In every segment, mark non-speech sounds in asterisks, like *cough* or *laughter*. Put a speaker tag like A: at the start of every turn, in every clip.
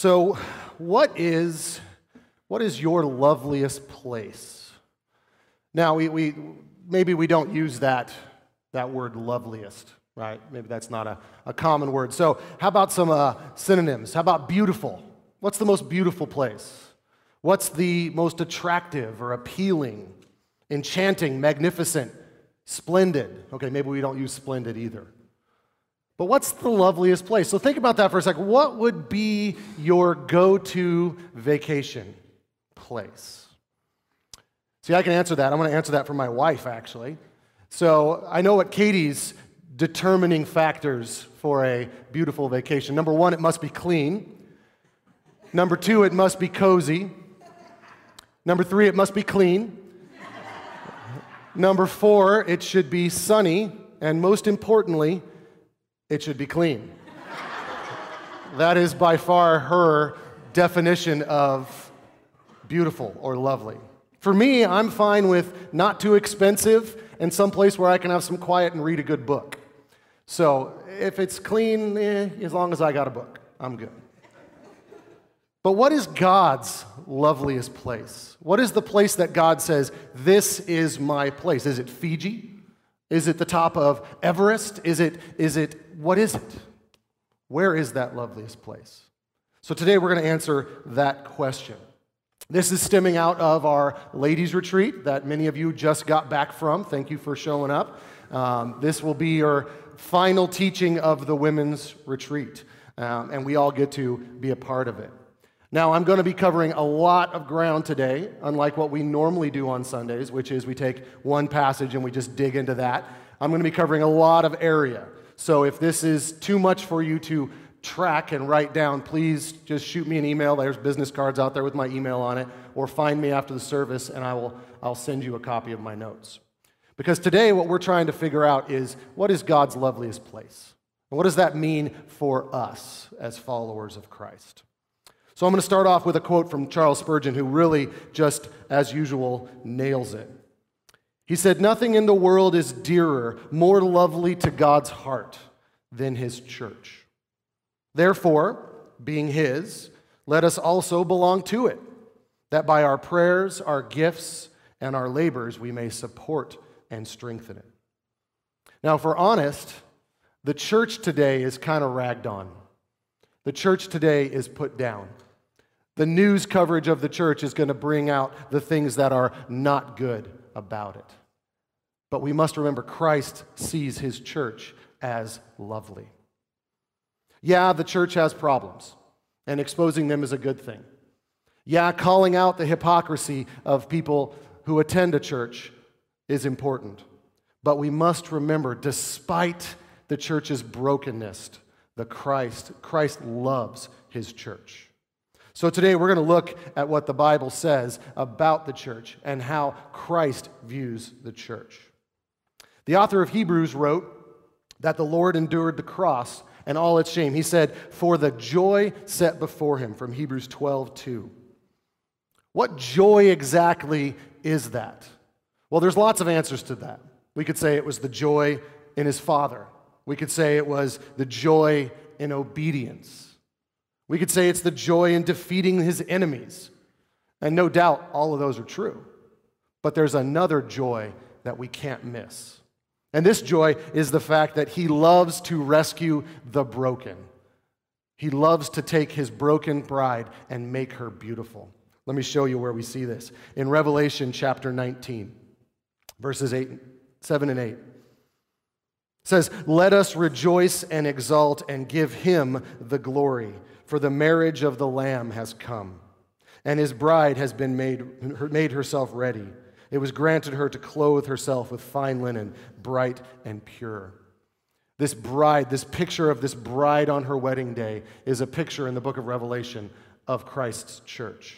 A: So, what is, what is your loveliest place? Now, we, we, maybe we don't use that, that word loveliest, right? Maybe that's not a, a common word. So, how about some uh, synonyms? How about beautiful? What's the most beautiful place? What's the most attractive or appealing, enchanting, magnificent, splendid? Okay, maybe we don't use splendid either. But what's the loveliest place? So think about that for a second. What would be your go to vacation place? See, I can answer that. I'm going to answer that for my wife, actually. So I know what Katie's determining factors for a beautiful vacation. Number one, it must be clean. Number two, it must be cozy. Number three, it must be clean. Number four, it should be sunny. And most importantly, it should be clean. that is by far her definition of beautiful or lovely. For me, I'm fine with not too expensive and some place where I can have some quiet and read a good book. So if it's clean, eh, as long as I got a book, I'm good. But what is God's loveliest place? What is the place that God says, This is my place? Is it Fiji? Is it the top of Everest? Is it, is it, what is it? Where is that loveliest place? So today we're going to answer that question. This is stemming out of our ladies' retreat that many of you just got back from. Thank you for showing up. Um, this will be your final teaching of the women's retreat, um, and we all get to be a part of it. Now, I'm going to be covering a lot of ground today, unlike what we normally do on Sundays, which is we take one passage and we just dig into that. I'm going to be covering a lot of area. So if this is too much for you to track and write down, please just shoot me an email. There's business cards out there with my email on it, or find me after the service and I will I'll send you a copy of my notes. Because today what we're trying to figure out is what is God's loveliest place? And what does that mean for us as followers of Christ? So I'm going to start off with a quote from Charles Spurgeon, who really, just as usual, nails it. He said, Nothing in the world is dearer, more lovely to God's heart than his church. Therefore, being his, let us also belong to it, that by our prayers, our gifts, and our labors we may support and strengthen it. Now, if we're honest, the church today is kind of ragged on. The church today is put down. The news coverage of the church is going to bring out the things that are not good about it. But we must remember Christ sees his church as lovely. Yeah, the church has problems, and exposing them is a good thing. Yeah, calling out the hypocrisy of people who attend a church is important. But we must remember, despite the church's brokenness, the Christ, Christ loves his church. So today we're going to look at what the Bible says about the church and how Christ views the church. The author of Hebrews wrote that the Lord endured the cross and all its shame. He said, For the joy set before him, from Hebrews 12 2. What joy exactly is that? Well, there's lots of answers to that. We could say it was the joy in his Father, we could say it was the joy in obedience. We could say it's the joy in defeating his enemies. And no doubt all of those are true. But there's another joy that we can't miss. And this joy is the fact that he loves to rescue the broken. He loves to take his broken bride and make her beautiful. Let me show you where we see this. In Revelation chapter 19, verses 8, 7 and 8. It says, Let us rejoice and exult and give him the glory for the marriage of the Lamb has come, and his bride has been made, made herself ready. It was granted her to clothe herself with fine linen, bright and pure. This bride, this picture of this bride on her wedding day, is a picture in the book of Revelation of Christ's church.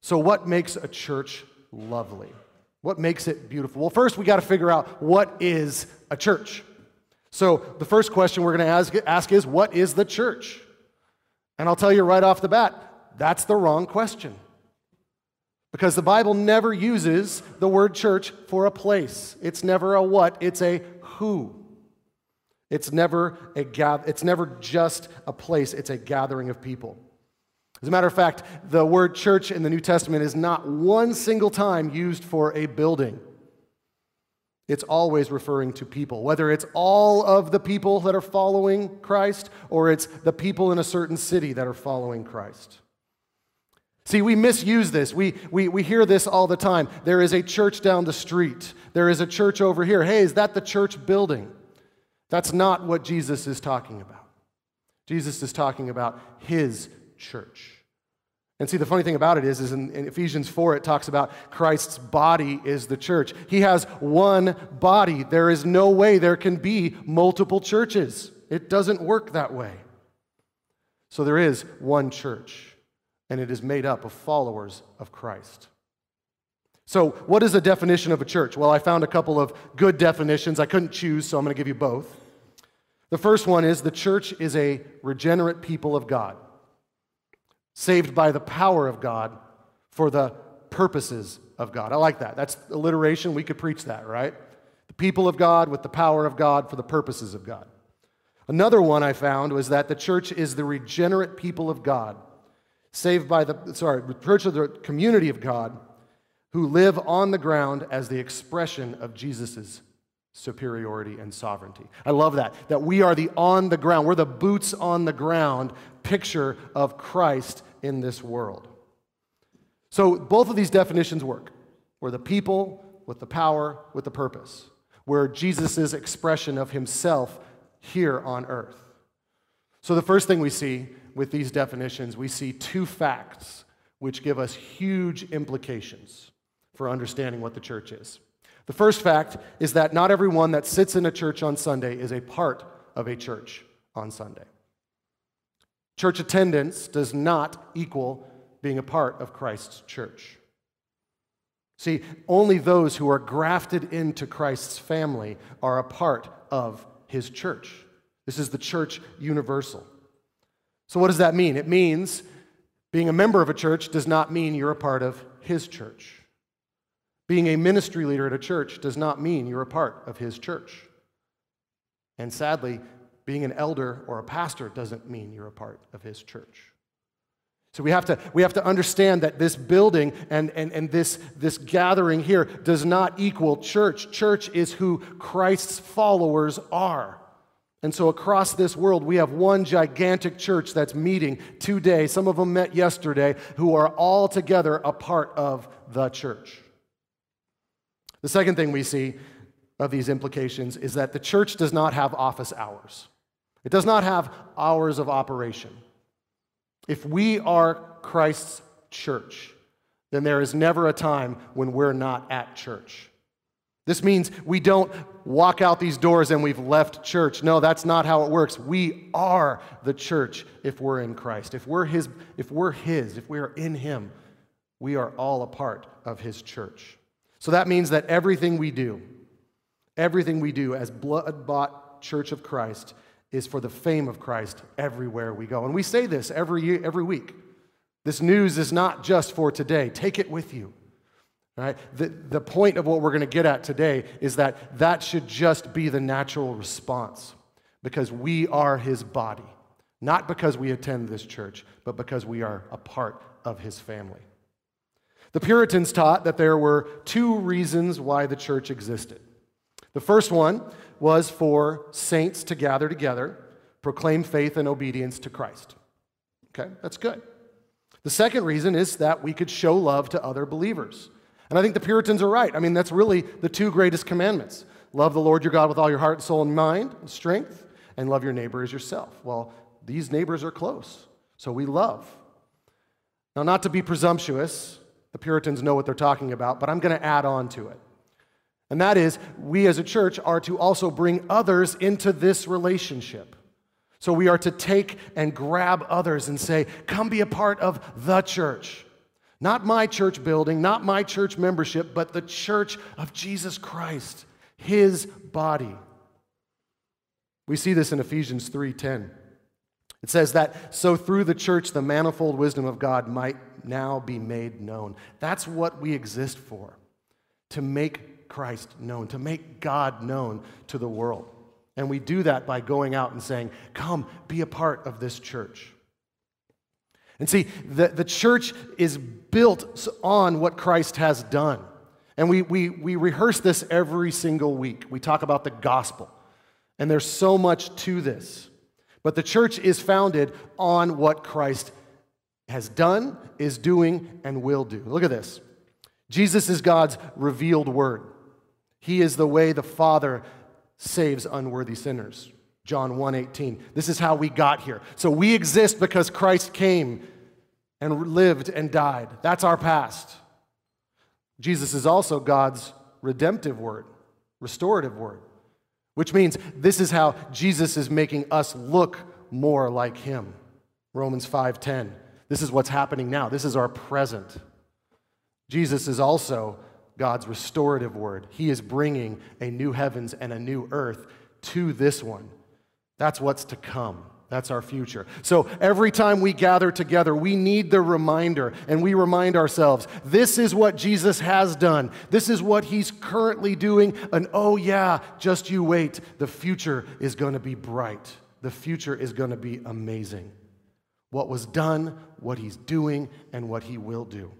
A: So, what makes a church lovely? What makes it beautiful? Well, first, we got to figure out what is a church. So, the first question we're going to ask, ask is what is the church? And I'll tell you right off the bat, that's the wrong question. Because the Bible never uses the word church for a place. It's never a what, it's a who. It's never, a it's never just a place, it's a gathering of people. As a matter of fact, the word church in the New Testament is not one single time used for a building. It's always referring to people, whether it's all of the people that are following Christ or it's the people in a certain city that are following Christ. See, we misuse this. We, we, we hear this all the time. There is a church down the street, there is a church over here. Hey, is that the church building? That's not what Jesus is talking about. Jesus is talking about his church. And see, the funny thing about it is, is in, in, Ephesians 4, it talks about Christ's body is the church. He has one body. There is no way there can be multiple churches. It doesn't work that way. So there is one church, and it is made up of followers of Christ. So, what is the definition of a church? Well, I found a couple of good definitions. I couldn't choose, so I'm going to give you both. The first one is the church is a regenerate people of God saved by the power of God for the purposes of God. I like that. That's alliteration. We could preach that, right? The people of God with the power of God for the purposes of God. Another one I found was that the church is the regenerate people of God, saved by the, sorry, the church of the community of God who live on the ground as the expression of Jesus' superiority and sovereignty. I love that, that we are the on the ground, we're the boots on the ground picture of Christ in this world. So both of these definitions work. We're the people with the power, with the purpose. We're Jesus' expression of himself here on earth. So the first thing we see with these definitions, we see two facts which give us huge implications for understanding what the church is. The first fact is that not everyone that sits in a church on Sunday is a part of a church on Sunday. Church attendance does not equal being a part of Christ's church. See, only those who are grafted into Christ's family are a part of his church. This is the church universal. So, what does that mean? It means being a member of a church does not mean you're a part of his church. Being a ministry leader at a church does not mean you're a part of his church. And sadly, being an elder or a pastor doesn't mean you're a part of his church. So we have to, we have to understand that this building and, and, and this, this gathering here does not equal church. Church is who Christ's followers are. And so across this world, we have one gigantic church that's meeting today. Some of them met yesterday, who are all together a part of the church. The second thing we see of these implications is that the church does not have office hours. It does not have hours of operation. If we are Christ's church, then there is never a time when we're not at church. This means we don't walk out these doors and we've left church. No, that's not how it works. We are the church if we're in Christ. If we're his, if we're his, if we are in him, we are all a part of his church. So that means that everything we do, everything we do as blood-bought church of Christ is for the fame of Christ everywhere we go. And we say this every, year, every week. This news is not just for today. Take it with you. Right? The, the point of what we're going to get at today is that that should just be the natural response because we are his body. Not because we attend this church, but because we are a part of his family. The Puritans taught that there were two reasons why the church existed. The first one was for saints to gather together, proclaim faith and obedience to Christ. Okay, that's good. The second reason is that we could show love to other believers. And I think the Puritans are right. I mean, that's really the two greatest commandments love the Lord your God with all your heart, and soul, and mind, and strength, and love your neighbor as yourself. Well, these neighbors are close, so we love. Now, not to be presumptuous, the Puritans know what they're talking about, but I'm going to add on to it. And that is, we as a church are to also bring others into this relationship. So we are to take and grab others and say, come be a part of the church. Not my church building, not my church membership, but the church of Jesus Christ, his body. We see this in Ephesians 3:10. It says that so through the church the manifold wisdom of God might now be made known. That's what we exist for. To make Christ known, to make God known to the world. And we do that by going out and saying, Come, be a part of this church. And see, the, the church is built on what Christ has done. And we, we, we rehearse this every single week. We talk about the gospel. And there's so much to this. But the church is founded on what Christ has done, is doing, and will do. Look at this Jesus is God's revealed word. He is the way the Father saves unworthy sinners. John 1:18. This is how we got here. So we exist because Christ came and lived and died. That's our past. Jesus is also God's redemptive word, restorative word, which means this is how Jesus is making us look more like him. Romans 5:10. This is what's happening now. This is our present. Jesus is also God's restorative word. He is bringing a new heavens and a new earth to this one. That's what's to come. That's our future. So every time we gather together, we need the reminder and we remind ourselves this is what Jesus has done. This is what he's currently doing. And oh, yeah, just you wait. The future is going to be bright, the future is going to be amazing. What was done, what he's doing, and what he will do.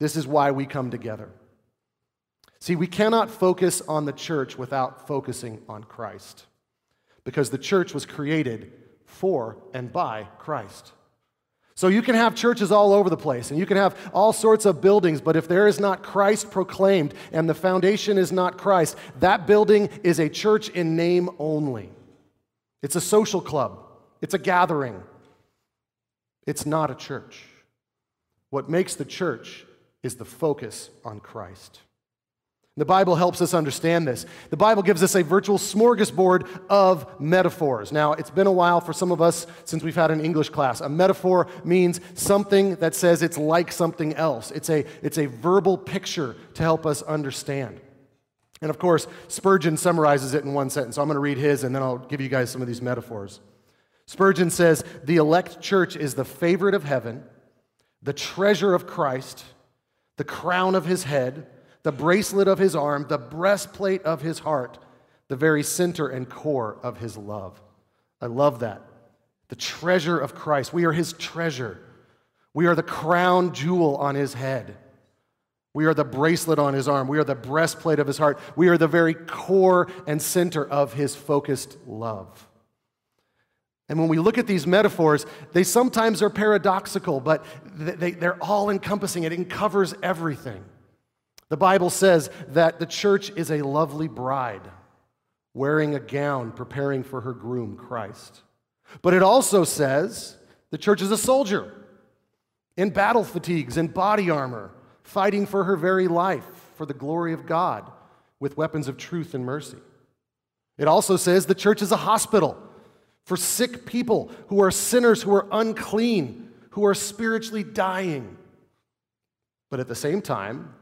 A: This is why we come together. See, we cannot focus on the church without focusing on Christ because the church was created for and by Christ. So you can have churches all over the place and you can have all sorts of buildings, but if there is not Christ proclaimed and the foundation is not Christ, that building is a church in name only. It's a social club, it's a gathering. It's not a church. What makes the church is the focus on Christ. The Bible helps us understand this. The Bible gives us a virtual smorgasbord of metaphors. Now, it's been a while for some of us since we've had an English class. A metaphor means something that says it's like something else, it's a, it's a verbal picture to help us understand. And of course, Spurgeon summarizes it in one sentence. So I'm going to read his and then I'll give you guys some of these metaphors. Spurgeon says, The elect church is the favorite of heaven, the treasure of Christ, the crown of his head the bracelet of his arm, the breastplate of his heart, the very center and core of his love. I love that. The treasure of Christ. We are his treasure. We are the crown jewel on his head. We are the bracelet on his arm. We are the breastplate of his heart. We are the very core and center of his focused love. And when we look at these metaphors, they sometimes are paradoxical, but they, are all encompassing. It covers everything. The Bible says that the church is a lovely bride wearing a gown, preparing for her groom, Christ. But it also says the church is a soldier in battle fatigues and body armor, fighting for her very life for the glory of God with weapons of truth and mercy. It also says the church is a hospital for sick people who are sinners, who are unclean, who are spiritually dying. But at the same time,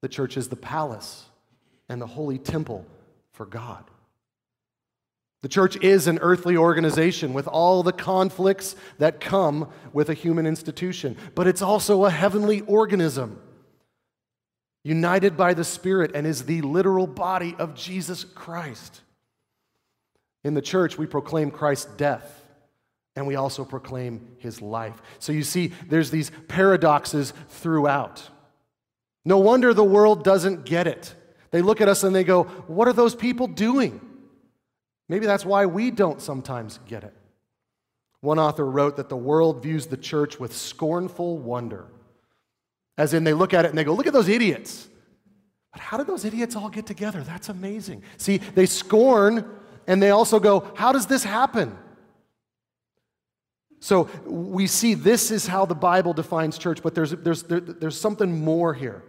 A: the church is the palace and the holy temple for God. The church is an earthly organization with all the conflicts that come with a human institution, but it's also a heavenly organism, united by the Spirit, and is the literal body of Jesus Christ. In the church, we proclaim Christ's death. And we also proclaim his life. So you see, there's these paradoxes throughout. No wonder the world doesn't get it. They look at us and they go, What are those people doing? Maybe that's why we don't sometimes get it. One author wrote that the world views the church with scornful wonder. As in, they look at it and they go, Look at those idiots. But how did those idiots all get together? That's amazing. See, they scorn and they also go, How does this happen? So we see this is how the Bible defines church, but there's, there's, there, there's something more here.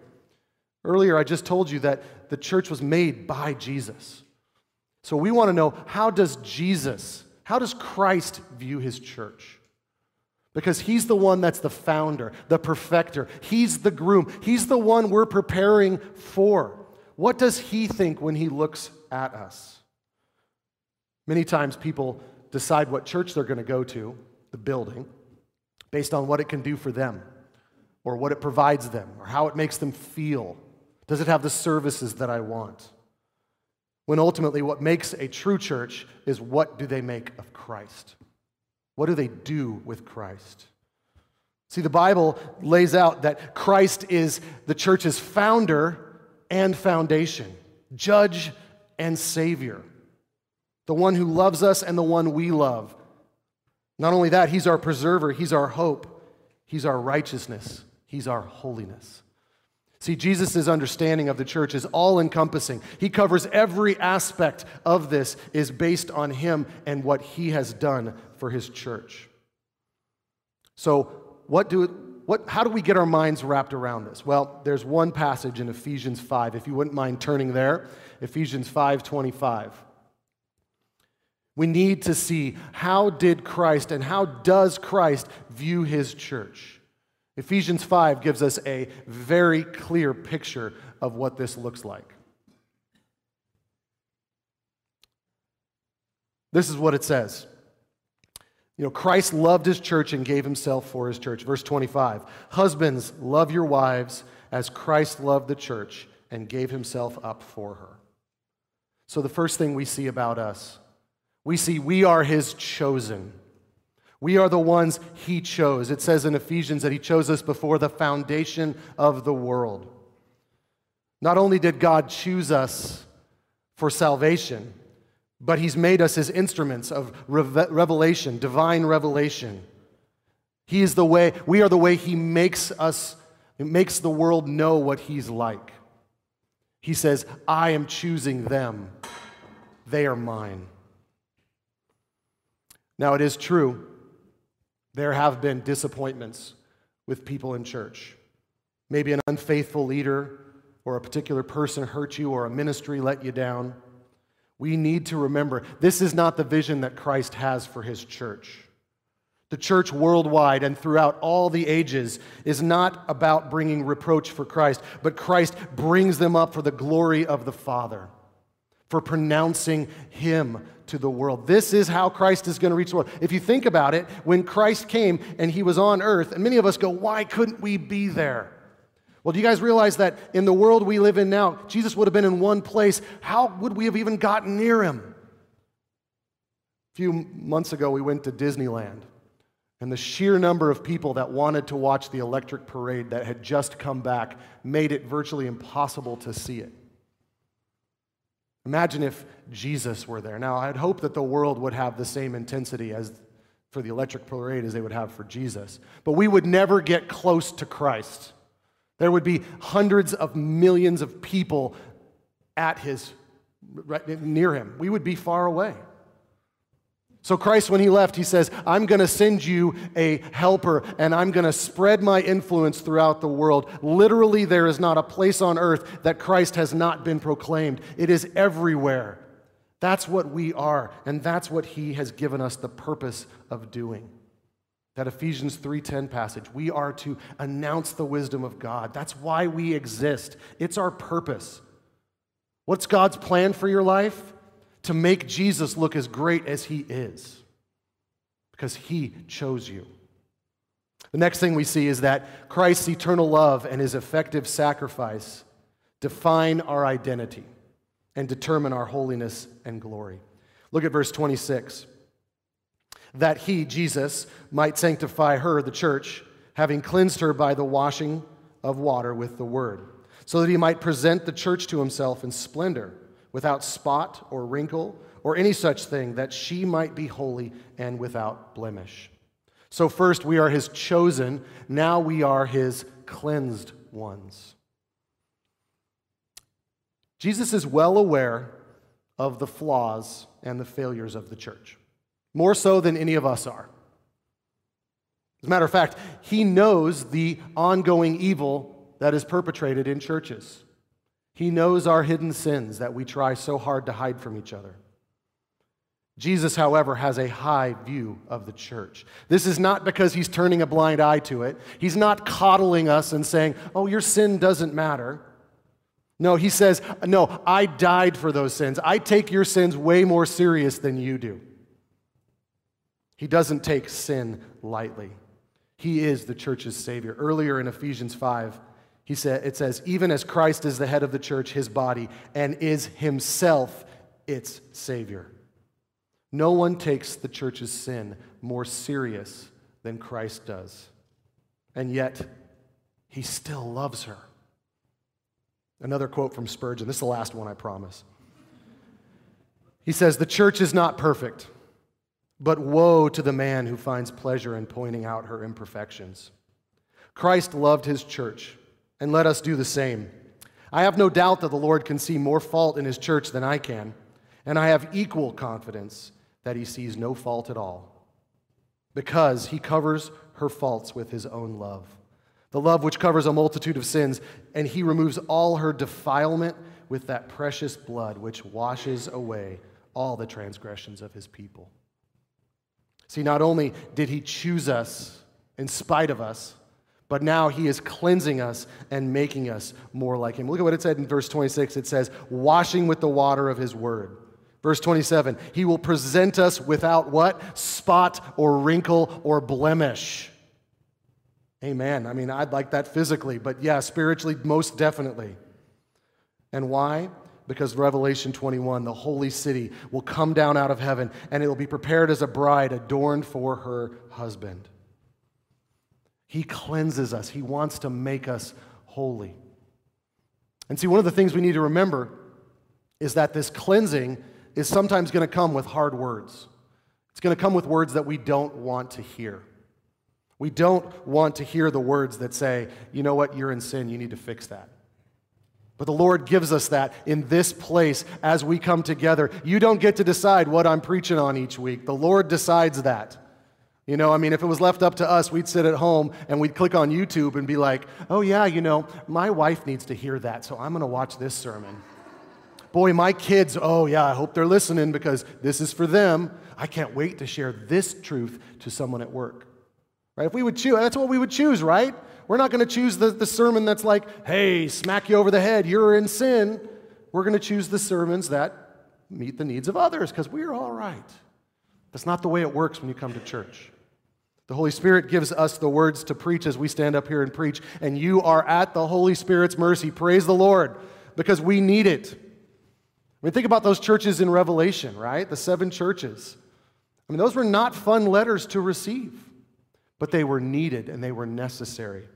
A: Earlier, I just told you that the church was made by Jesus. So we want to know how does Jesus, how does Christ view his church? Because he's the one that's the founder, the perfecter. He's the groom. He's the one we're preparing for. What does he think when he looks at us? Many times people decide what church they're going to go to, the building, based on what it can do for them, or what it provides them, or how it makes them feel. Does it have the services that I want? When ultimately, what makes a true church is what do they make of Christ? What do they do with Christ? See, the Bible lays out that Christ is the church's founder and foundation, judge and savior, the one who loves us and the one we love. Not only that, he's our preserver, he's our hope, he's our righteousness, he's our holiness. See, Jesus' understanding of the church is all encompassing. He covers every aspect of this, is based on him and what he has done for his church. So, what do, what, how do we get our minds wrapped around this? Well, there's one passage in Ephesians 5, if you wouldn't mind turning there. Ephesians 5 25. We need to see how did Christ and how does Christ view his church. Ephesians 5 gives us a very clear picture of what this looks like. This is what it says. You know, Christ loved his church and gave himself for his church. Verse 25 Husbands, love your wives as Christ loved the church and gave himself up for her. So, the first thing we see about us we see we are his chosen. We are the ones he chose. It says in Ephesians that he chose us before the foundation of the world. Not only did God choose us for salvation, but he's made us his instruments of revelation, divine revelation. He is the way, we are the way he makes us, makes the world know what he's like. He says, I am choosing them, they are mine. Now, it is true, there have been disappointments with people in church. Maybe an unfaithful leader or a particular person hurt you or a ministry let you down. We need to remember this is not the vision that Christ has for his church. The church worldwide and throughout all the ages is not about bringing reproach for Christ, but Christ brings them up for the glory of the Father, for pronouncing him to the world. This is how Christ is going to reach the world. If you think about it, when Christ came and he was on earth, and many of us go, why couldn't we be there? Well, do you guys realize that in the world we live in now, Jesus would have been in one place. How would we have even gotten near him? A few months ago, we went to Disneyland, and the sheer number of people that wanted to watch the electric parade that had just come back made it virtually impossible to see it. Imagine if Jesus were there. Now, I'd hope that the world would have the same intensity as for the electric parade as they would have for Jesus. But we would never get close to Christ. There would be hundreds of millions of people at his right near him. We would be far away. So, Christ, when he left, he says, I'm going to send you a helper and I'm going to spread my influence throughout the world. Literally, there is not a place on earth that Christ has not been proclaimed, it is everywhere. That's what we are, and that's what he has given us the purpose of doing. That Ephesians 3:10 passage, we are to announce the wisdom of God. That's why we exist. It's our purpose. What's God's plan for your life? To make Jesus look as great as he is because he chose you. The next thing we see is that Christ's eternal love and his effective sacrifice define our identity and determine our holiness and glory. Look at verse 26. That he, Jesus, might sanctify her, the church, having cleansed her by the washing of water with the word, so that he might present the church to himself in splendor without spot or wrinkle or any such thing, that she might be holy and without blemish. So, first, we are his chosen, now we are his cleansed ones. Jesus is well aware of the flaws and the failures of the church, more so than any of us are. As a matter of fact, he knows the ongoing evil that is perpetrated in churches. He knows our hidden sins that we try so hard to hide from each other. Jesus, however, has a high view of the church. This is not because he's turning a blind eye to it. He's not coddling us and saying, oh, your sin doesn't matter. No, he says, no, I died for those sins. I take your sins way more serious than you do. He doesn't take sin lightly. He is the church's Savior. Earlier in Ephesians 5, he said, it says, even as Christ is the head of the church, his body, and is himself its Savior. No one takes the church's sin more serious than Christ does. and yet he still loves her. Another quote from Spurgeon. This is the last one, I promise. He says, The church is not perfect, but woe to the man who finds pleasure in pointing out her imperfections. Christ loved his church, and let us do the same. I have no doubt that the Lord can see more fault in his church than I can, and I have equal confidence that he sees no fault at all, because he covers her faults with his own love. The love which covers a multitude of sins, and he removes all her defilement with that precious blood which washes away all the transgressions of his people. See, not only did he choose us in spite of us, but now he is cleansing us and making us more like him. Look at what it said in verse 26. It says, washing with the water of his word. Verse 27, he will present us without what? Spot or wrinkle or blemish. Amen. I mean, I'd like that physically, but yeah, spiritually, most definitely. And why? Because Revelation 21, the holy city, will come down out of heaven and it will be prepared as a bride adorned for her husband. He cleanses us, He wants to make us holy. And see, one of the things we need to remember is that this cleansing is sometimes going to come with hard words. It's going to come with words that we don't want to hear. We don't want to hear the words that say, you know what, you're in sin, you need to fix that. But the Lord gives us that in this place as we come together. You don't get to decide what I'm preaching on each week, the Lord decides that. You know, I mean, if it was left up to us, we'd sit at home and we'd click on YouTube and be like, oh, yeah, you know, my wife needs to hear that, so I'm going to watch this sermon. Boy, my kids, oh, yeah, I hope they're listening because this is for them. I can't wait to share this truth to someone at work. Right? If we would choose, that's what we would choose, right? We're not going to choose the, the sermon that's like, hey, smack you over the head, you're in sin. We're going to choose the sermons that meet the needs of others because we're all right. That's not the way it works when you come to church. The Holy Spirit gives us the words to preach as we stand up here and preach, and you are at the Holy Spirit's mercy. Praise the Lord, because we need it. I mean, think about those churches in Revelation, right? The seven churches. I mean, those were not fun letters to receive, but they were needed and they were necessary.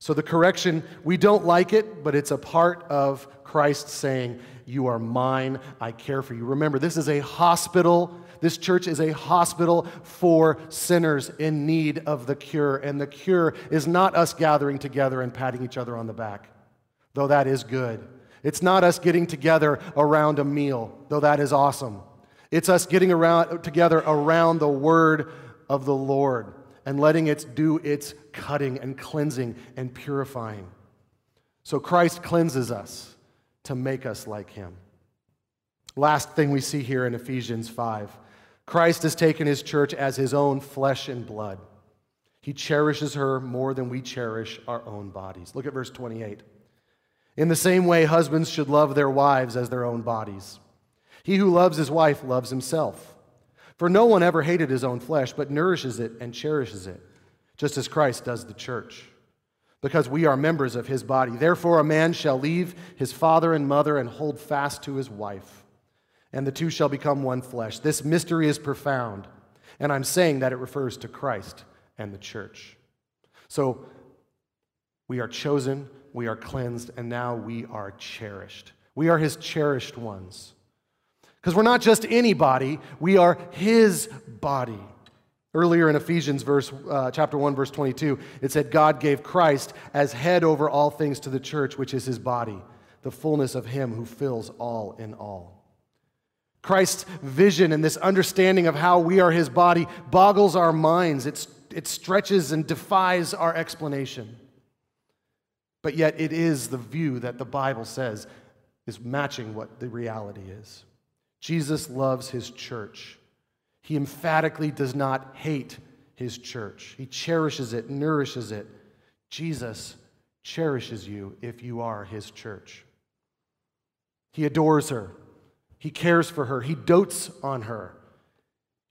A: So the correction, we don't like it, but it's a part of Christ saying, You are mine, I care for you. Remember, this is a hospital this church is a hospital for sinners in need of the cure. And the cure is not us gathering together and patting each other on the back, though that is good. It's not us getting together around a meal, though that is awesome. It's us getting around, together around the word of the Lord and letting it do its cutting and cleansing and purifying. So Christ cleanses us to make us like him. Last thing we see here in Ephesians 5 Christ has taken his church as his own flesh and blood. He cherishes her more than we cherish our own bodies. Look at verse 28. In the same way, husbands should love their wives as their own bodies. He who loves his wife loves himself. For no one ever hated his own flesh, but nourishes it and cherishes it, just as Christ does the church, because we are members of his body. Therefore, a man shall leave his father and mother and hold fast to his wife and the two shall become one flesh. This mystery is profound, and I'm saying that it refers to Christ and the church. So we are chosen, we are cleansed, and now we are cherished. We are his cherished ones. Because we're not just any body, we are his body. Earlier in Ephesians verse, uh, chapter 1, verse 22, it said, God gave Christ as head over all things to the church, which is his body, the fullness of him who fills all in all. Christ's vision and this understanding of how we are his body boggles our minds. It's, it stretches and defies our explanation. But yet, it is the view that the Bible says is matching what the reality is. Jesus loves his church. He emphatically does not hate his church, he cherishes it, nourishes it. Jesus cherishes you if you are his church. He adores her. He cares for her. He dotes on her.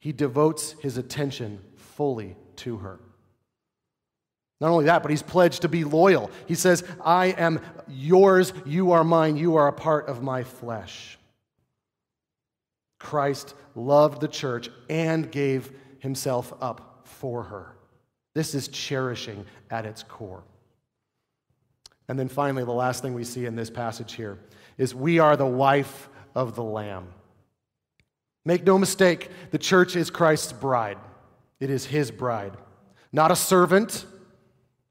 A: He devotes his attention fully to her. Not only that, but he's pledged to be loyal. He says, I am yours, you are mine, you are a part of my flesh. Christ loved the church and gave himself up for her. This is cherishing at its core. And then finally, the last thing we see in this passage here is we are the wife of the Lamb. Make no mistake, the church is Christ's bride. It is his bride. Not a servant,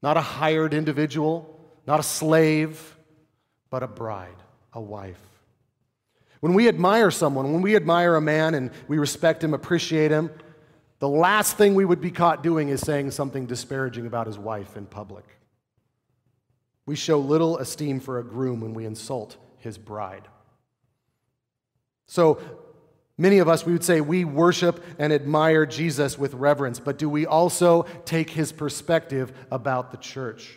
A: not a hired individual, not a slave, but a bride, a wife. When we admire someone, when we admire a man and we respect him, appreciate him, the last thing we would be caught doing is saying something disparaging about his wife in public. We show little esteem for a groom when we insult his bride. So, many of us, we would say we worship and admire Jesus with reverence, but do we also take his perspective about the church?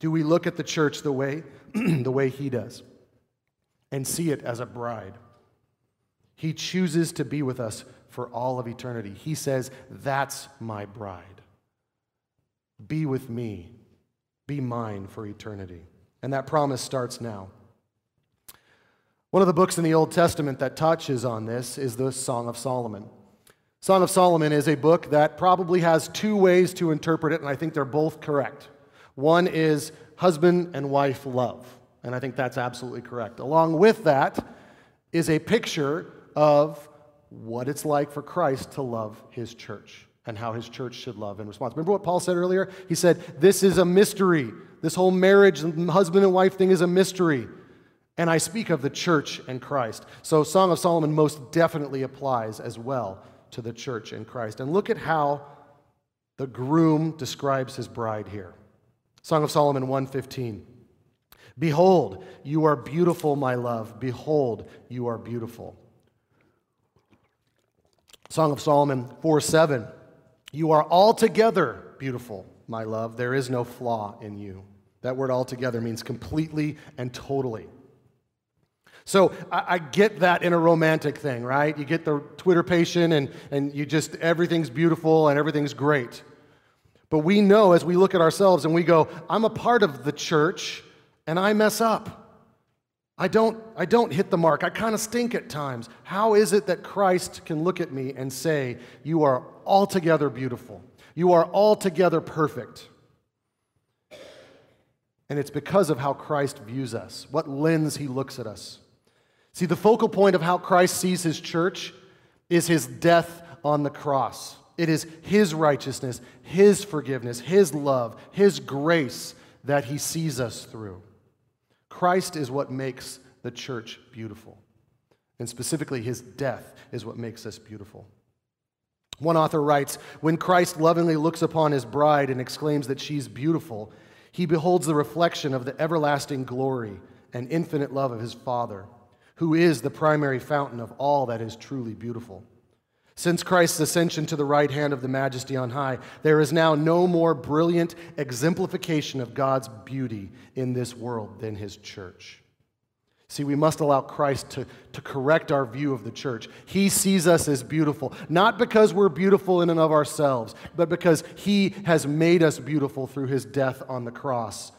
A: Do we look at the church the way, *clears throat* the way he does and see it as a bride? He chooses to be with us for all of eternity. He says, That's my bride. Be with me, be mine for eternity. And that promise starts now. One of the books in the Old Testament that touches on this is the Song of Solomon. Song of Solomon is a book that probably has two ways to interpret it, and I think they're both correct. One is husband and wife love, and I think that's absolutely correct. Along with that is a picture of what it's like for Christ to love his church and how his church should love in response. Remember what Paul said earlier? He said, This is a mystery. This whole marriage, husband and wife thing is a mystery. And I speak of the church and Christ. So, Song of Solomon most definitely applies as well to the church and Christ. And look at how the groom describes his bride here. Song of Solomon 115. Behold, you are beautiful, my love. Behold, you are beautiful. Song of Solomon 4 7. You are altogether beautiful, my love. There is no flaw in you. That word altogether means completely and totally. So I, I, get that in a romantic thing, right? You get the twitterpated and, and you just, everything's beautiful and everything's great. But we know as we look at ourselves and we go, I'm a part of the church and I mess up. I don't, I don't hit the mark. I kind of stink at times. How is it that Christ can look at me and say, You are altogether beautiful? You are altogether perfect. And it's because of how Christ views us, what lens he looks at us. See, the focal point of how Christ sees his church is his death on the cross. It is his righteousness, his forgiveness, his love, his grace that he sees us through. Christ is what makes the church beautiful. And specifically, his death is what makes us beautiful. One author writes When Christ lovingly looks upon his bride and exclaims that she's beautiful, he beholds the reflection of the everlasting glory and infinite love of his Father, who is the primary fountain of all that is truly beautiful. Since Christ's ascension to the right hand of the majesty on high, there is now no more brilliant exemplification of God's beauty in this world than his church. See, we must allow Christ to, to correct our view of the church. He sees us as beautiful, not because we're beautiful in and of ourselves, but because He has made us beautiful through His death on the cross.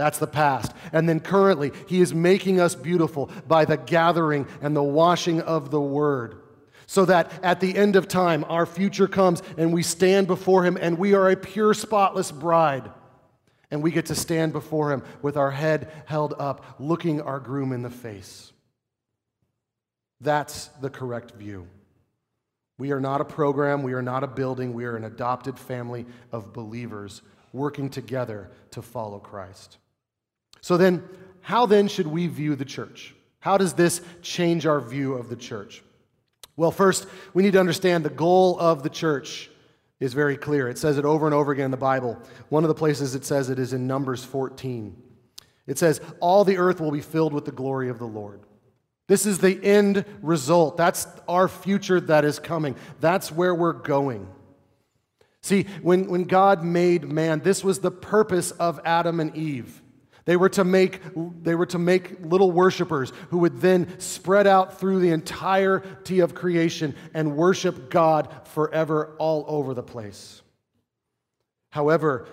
A: That's the past. And then currently, He is making us beautiful by the gathering and the washing of the Word so that at the end of time, our future comes and we stand before Him and we are a pure, spotless bride. And we get to stand before Him with our head held up, looking our groom in the face. That's the correct view. We are not a program, we are not a building, we are an adopted family of believers working together to follow Christ. So then, how then should we view the church? How does this change our view of the church? Well, first, we need to understand the goal of the church is very clear. It says it over and over again in the Bible. One of the places it says it is in Numbers 14. It says, All the earth will be filled with the glory of the Lord. This is the end result. That's our future that is coming. That's where we're going. See, when, when God made man, this was the purpose of Adam and Eve. They were, to make, they were to make little worshipers who would then spread out through the entirety of creation and worship God forever all over the place. However,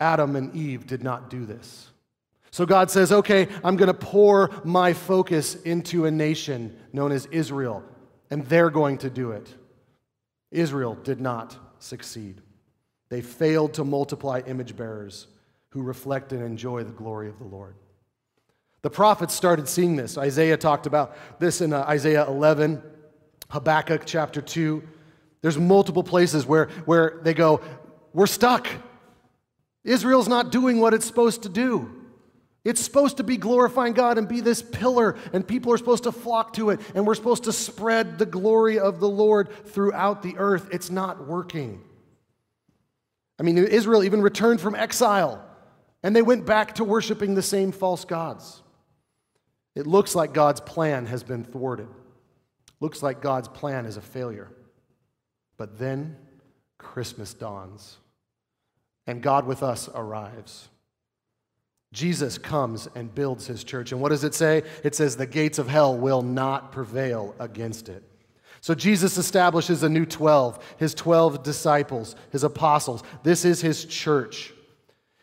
A: Adam and Eve did not do this. So God says, okay, I'm going to pour my focus into a nation known as Israel, and they're going to do it. Israel did not succeed. They failed to multiply image bearers who reflect and enjoy the glory of the Lord. The prophets started seeing this. Isaiah talked about this in uh, Isaiah 11, Habakkuk chapter 2. There's multiple places where, where they go, We're stuck. Israel's not doing what it's supposed to do. It's supposed to be glorifying God and be this pillar, and people are supposed to flock to it, and we're supposed to spread the glory of the Lord throughout the earth. It's not working. I mean, Israel even returned from exile, and they went back to worshiping the same false gods. It looks like God's plan has been thwarted. Looks like God's plan is a failure. But then Christmas dawns, and God with us arrives. Jesus comes and builds his church. And what does it say? It says, The gates of hell will not prevail against it. So Jesus establishes a new 12, his 12 disciples, his apostles. This is his church.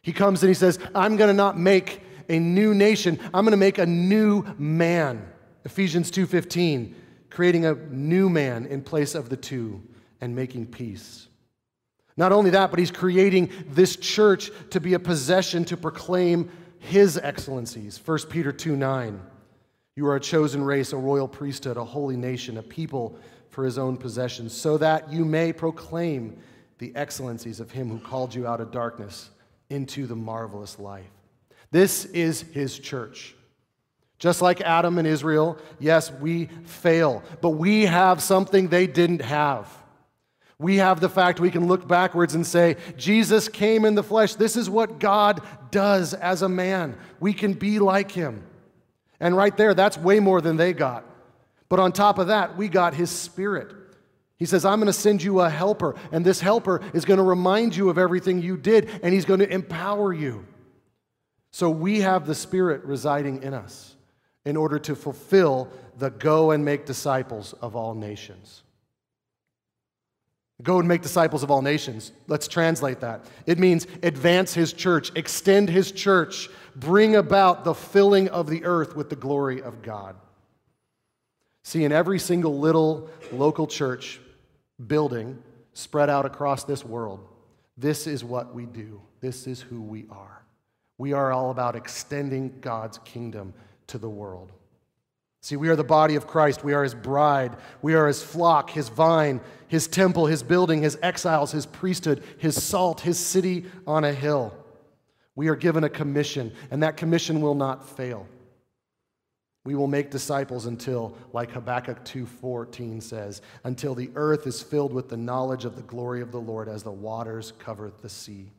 A: He comes and he says, I'm going to not make a new nation, I'm going to make a new man. Ephesians 2:15, creating a new man in place of the two and making peace. Not only that, but he's creating this church to be a possession to proclaim his excellencies. 1 Peter 2 9. You are a chosen race, a royal priesthood, a holy nation, a people for his own possession, so that you may proclaim the excellencies of him who called you out of darkness into the marvelous life. This is his church. Just like Adam and Israel, yes, we fail, but we have something they didn't have. We have the fact we can look backwards and say, Jesus came in the flesh. This is what God does as a man. We can be like him. And right there, that's way more than they got. But on top of that, we got his spirit. He says, I'm going to send you a helper, and this helper is going to remind you of everything you did, and he's going to empower you. So we have the spirit residing in us in order to fulfill the go and make disciples of all nations. Go and make disciples of all nations. Let's translate that. It means advance his church, extend his church, bring about the filling of the earth with the glory of God. See, in every single little local church building spread out across this world, this is what we do. This is who we are. We are all about extending God's kingdom to the world. See, we are the body of Christ. We are his bride. We are his flock, his vine, his temple, his building, his exiles, his priesthood, his salt, his city on a hill. We are given a commission, and that commission will not fail. We will make disciples until, like Habakkuk 2:14 says, until the earth is filled with the knowledge of the glory of the Lord as the waters cover the sea.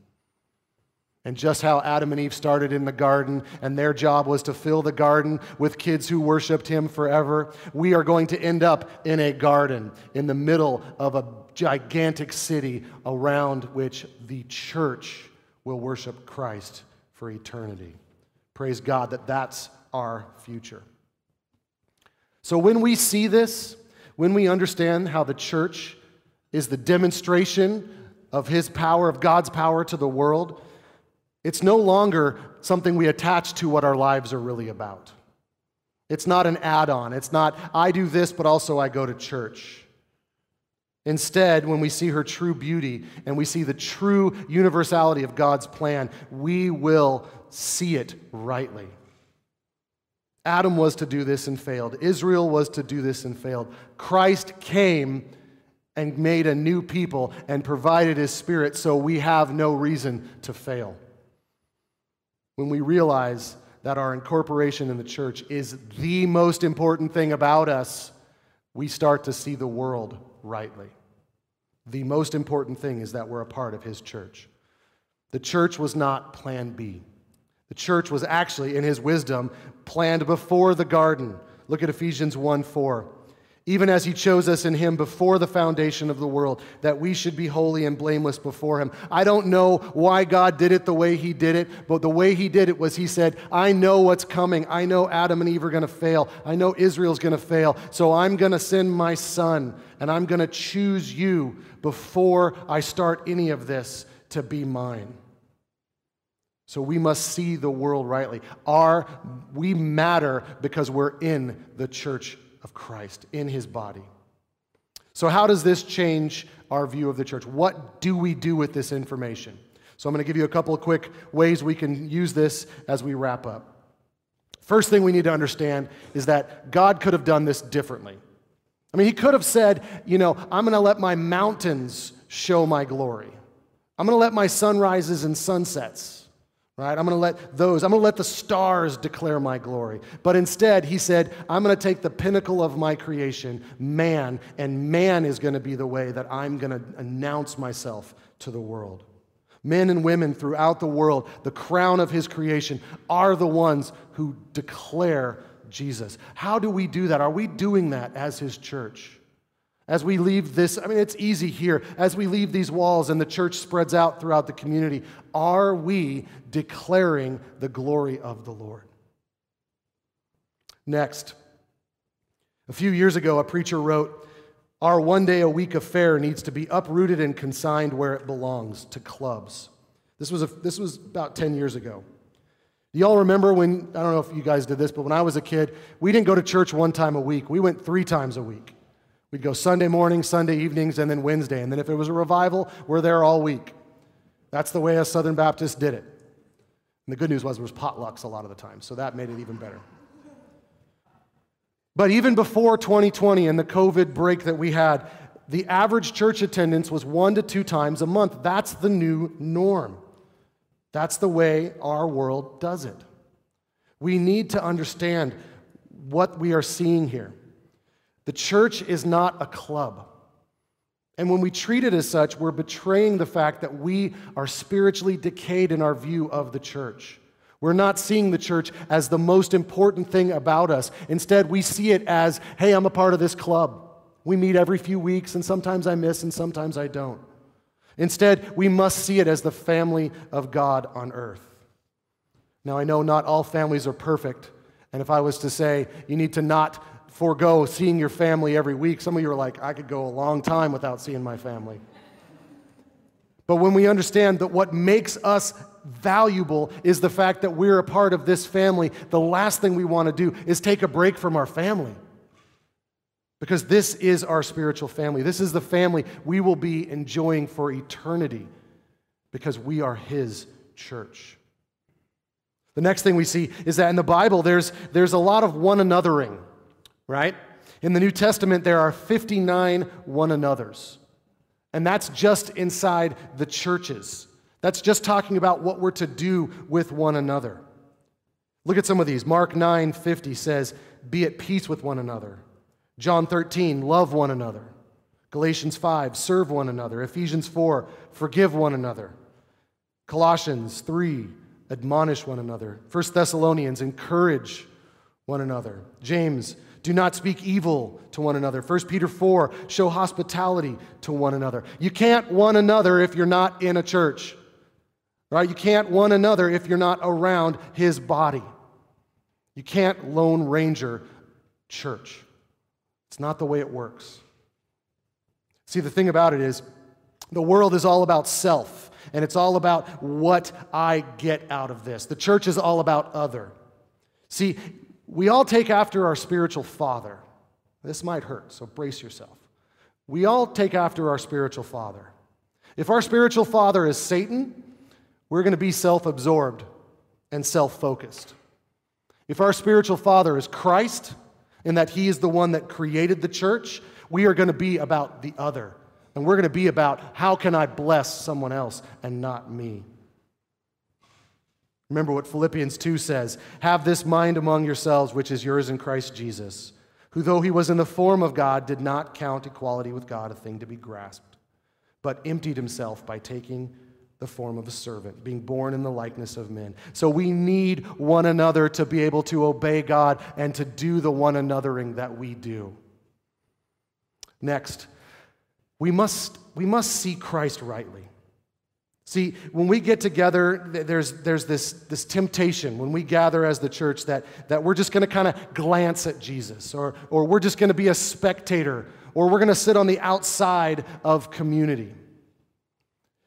A: And just how Adam and Eve started in the garden, and their job was to fill the garden with kids who worshiped him forever, we are going to end up in a garden in the middle of a gigantic city around which the church will worship Christ for eternity. Praise God that that's our future. So when we see this, when we understand how the church is the demonstration of his power, of God's power to the world, it's no longer something we attach to what our lives are really about. It's not an add on. It's not, I do this, but also I go to church. Instead, when we see her true beauty and we see the true universality of God's plan, we will see it rightly. Adam was to do this and failed. Israel was to do this and failed. Christ came and made a new people and provided his spirit so we have no reason to fail when we realize that our incorporation in the church is the most important thing about us, we start to see the world rightly. The most important thing is that we're a part of his church. The church was not plan B. The church was actually, in his wisdom, planned before the garden. Look at Ephesians 1 4 even as he chose us in him before the foundation of the world, that we should be holy and blameless before him. I don't know why God did it the way he did it, but the way he did it was he said, I know what's coming. I know Adam and Eve are going to fail. I know Israel's going to fail. So I'm going to send my son, and I'm going to choose you before I start any of this to be mine. So we must see the world rightly. Our, we matter because we're in the church of Christ in his body. So, how does this change our view of the church? What do we do with this information? So I'm going to give you a couple of quick ways we can use this as we wrap up. First thing we need to understand is that God could have done this differently. I mean, He could have said, you know, I'm going to let my mountains show my glory. I'm going to let my sunrises and sunsets right? I'm going to let those, I'm going to let the stars declare my glory. But instead, he said, I'm going to take the pinnacle of my creation, man, and man is going to be the way that I'm going to announce myself to the world. Men and women throughout the world, the crown of his creation, are the ones who declare Jesus. How do we do that? Are we doing that as his church? As we leave this, I mean, it's easy here. As we leave these walls and the church spreads out throughout the community, are we declaring the glory of the Lord? Next, a few years ago, a preacher wrote, Our one day a week affair needs to be uprooted and consigned where it belongs to clubs. This was, a, this was about 10 years ago. Do y'all remember when, I don't know if you guys did this, but when I was a kid, we didn't go to church one time a week. We went three times a week. We'd go Sunday morning, Sunday evenings, and then Wednesday. And then if it was a revival, we're there all week. That's the way a Southern Baptist did it. And the good news was there was potlucks a lot of the time, so that made it even better. But even before 2020 and the COVID break that we had, the average church attendance was one to two times a month. That's the new norm. That's the way our world does it. We need to understand what we are seeing here. The church is not a club. And when we treat it as such, we're betraying the fact that we are spiritually decayed in our view of the church. We're not seeing the church as the most important thing about us. Instead, we see it as, hey, I'm a part of this club. We meet every few weeks, and sometimes I miss, and sometimes I don't. Instead, we must see it as the family of God on earth. Now, I know not all families are perfect, and if I was to say you need to not forego seeing your family every week. Some of you are like, I could go a long time without seeing my family. But when we understand that what makes us valuable is the fact that we're a part of this family, the last thing we want to do is take a break from our family. Because this is our spiritual family. This is the family we will be enjoying for eternity because we are His church. The next thing we see is that in the Bible, there's, there's a lot of one anothering right? In the New Testament, there are 59 one another's. And that's just inside the churches. That's just talking about what we're to do with one another. Look at some of these. Mark 9 50 says, Be at peace with one another. John 13, love one another. Galatians 5, serve one another. Ephesians 4, forgive one another. Colossians 3, admonish one another. 1 Thessalonians, encourage one another. James do not speak evil to one another. 1 Peter 4, show hospitality to one another. You can't one another if you're not in a church. Right? You can't one another if you're not around his body. You can't lone ranger church. It's not the way it works. See, the thing about it is, the world is all about self, and it's all about what I get out of this. The church is all about other. See, we all take after our spiritual father. This might hurt, so brace yourself. We all take after our spiritual father. If our spiritual father is Satan, we're going to be self absorbed and self focused. If our spiritual father is Christ, and that he is the one that created the church, we are going to be about the other. And we're going to be about how can I bless someone else and not me. Remember what Philippians 2 says Have this mind among yourselves, which is yours in Christ Jesus, who, though he was in the form of God, did not count equality with God a thing to be grasped, but emptied himself by taking the form of a servant, being born in the likeness of men. So we need one another to be able to obey God and to do the one anothering that we do. Next, we must, we must see Christ rightly. See, when we get together, there's, there's this, this temptation when we gather as the church that, that we're just going to kind of glance at Jesus, or, or we're just going to be a spectator, or we're going to sit on the outside of community.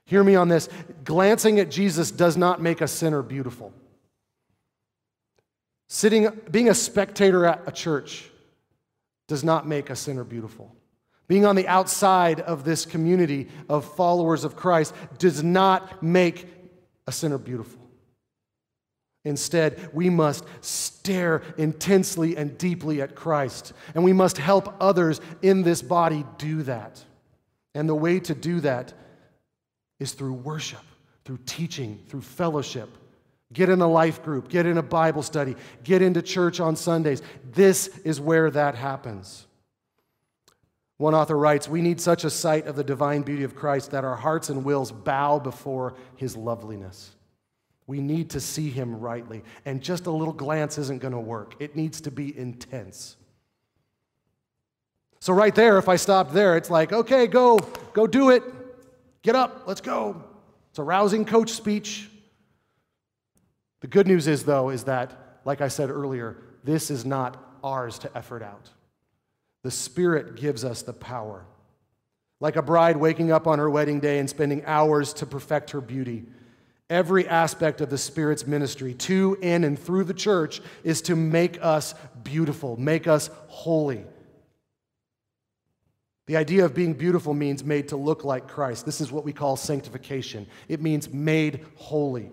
A: Hear me on this glancing at Jesus does not make a sinner beautiful. Sitting, being a spectator at a church does not make a sinner beautiful. Being on the outside of this community of followers of Christ does not make a sinner beautiful. Instead, we must stare intensely and deeply at Christ, and we must help others in this body do that. And the way to do that is through worship, through teaching, through fellowship. Get in a life group, get in a Bible study, get into church on Sundays. This is where that happens. One author writes We need such a sight of the divine beauty of Christ that our hearts and wills bow before his loveliness. We need to see him rightly, and just a little glance isn't going to work. It needs to be intense. So, right there, if I stopped there, it's like, okay, go, go do it. Get up, let's go. It's a rousing coach speech. The good news is, though, is that, like I said earlier, this is not ours to effort out. The Spirit gives us the power. Like a bride waking up on her wedding day and spending hours to perfect her beauty. Every aspect of the Spirit's ministry to, in, and through the church is to make us beautiful, make us holy. The idea of being beautiful means made to look like Christ. This is what we call sanctification. It means made holy.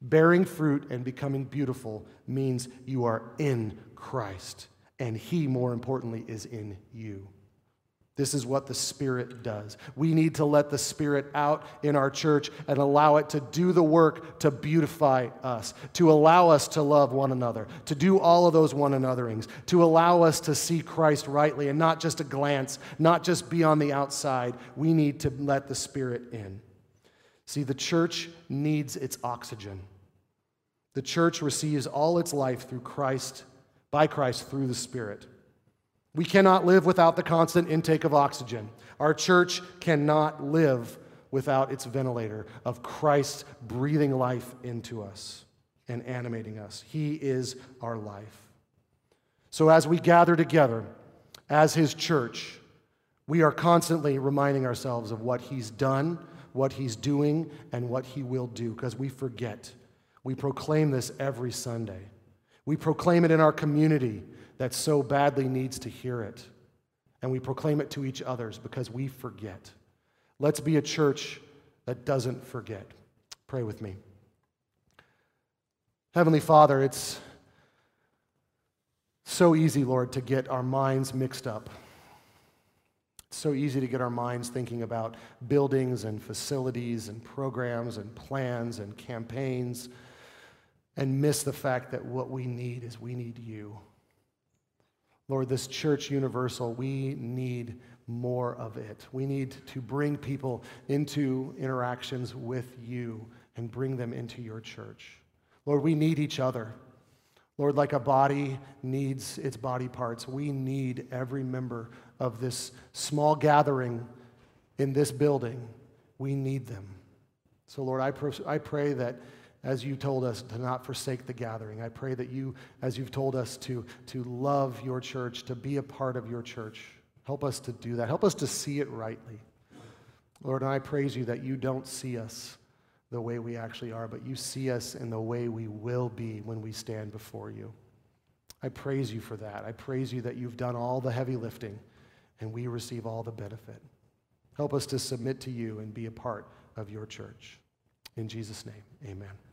A: Bearing fruit and becoming beautiful means you are in Christ and He, more importantly, is in you. This is what the Spirit does. We need to let the Spirit out in our church and allow it to do the work to beautify us, to allow us to love one another, to do all of those one anotherings, to allow us to see Christ rightly and not just a glance, not just be on the outside. We need to let the Spirit in. See, the church needs its oxygen. The church receives all its life through Christ by Christ through the Spirit. We cannot live without the constant intake of oxygen. Our church cannot live without its ventilator of Christ breathing life into us and animating us. He is our life. So, as we gather together as His church, we are constantly reminding ourselves of what He's done, what He's doing, and what He will do, because we forget. We proclaim this every Sunday. We proclaim it in our community that so badly needs to hear it. And we proclaim it to each others because we forget. Let's be a church that doesn't forget. Pray with me. Heavenly Father, it's so easy, Lord, to get our minds mixed up. It's so easy to get our minds thinking about buildings and facilities and programs and plans and campaigns and miss the fact that what we need is we need you. Lord, this church universal, we need more of it. We need to bring people into interactions with you and bring them into your church. Lord, we need each other. Lord, like a body needs its body parts, we need every member of this small gathering in this building. We need them. So, Lord, I, I pray that as you told us to not forsake the gathering. I pray that you, as you've told us to, to love your church, to be a part of your church, help us to do that. Help us to see it rightly. Lord, and I praise you that you don't see us the way we actually are, but you see us in the way we will be when we stand before you. I praise you for that. I praise you that you've done all the heavy lifting and we receive all the benefit. Help us to submit to you and be a part of your church. In Jesus' name, amen.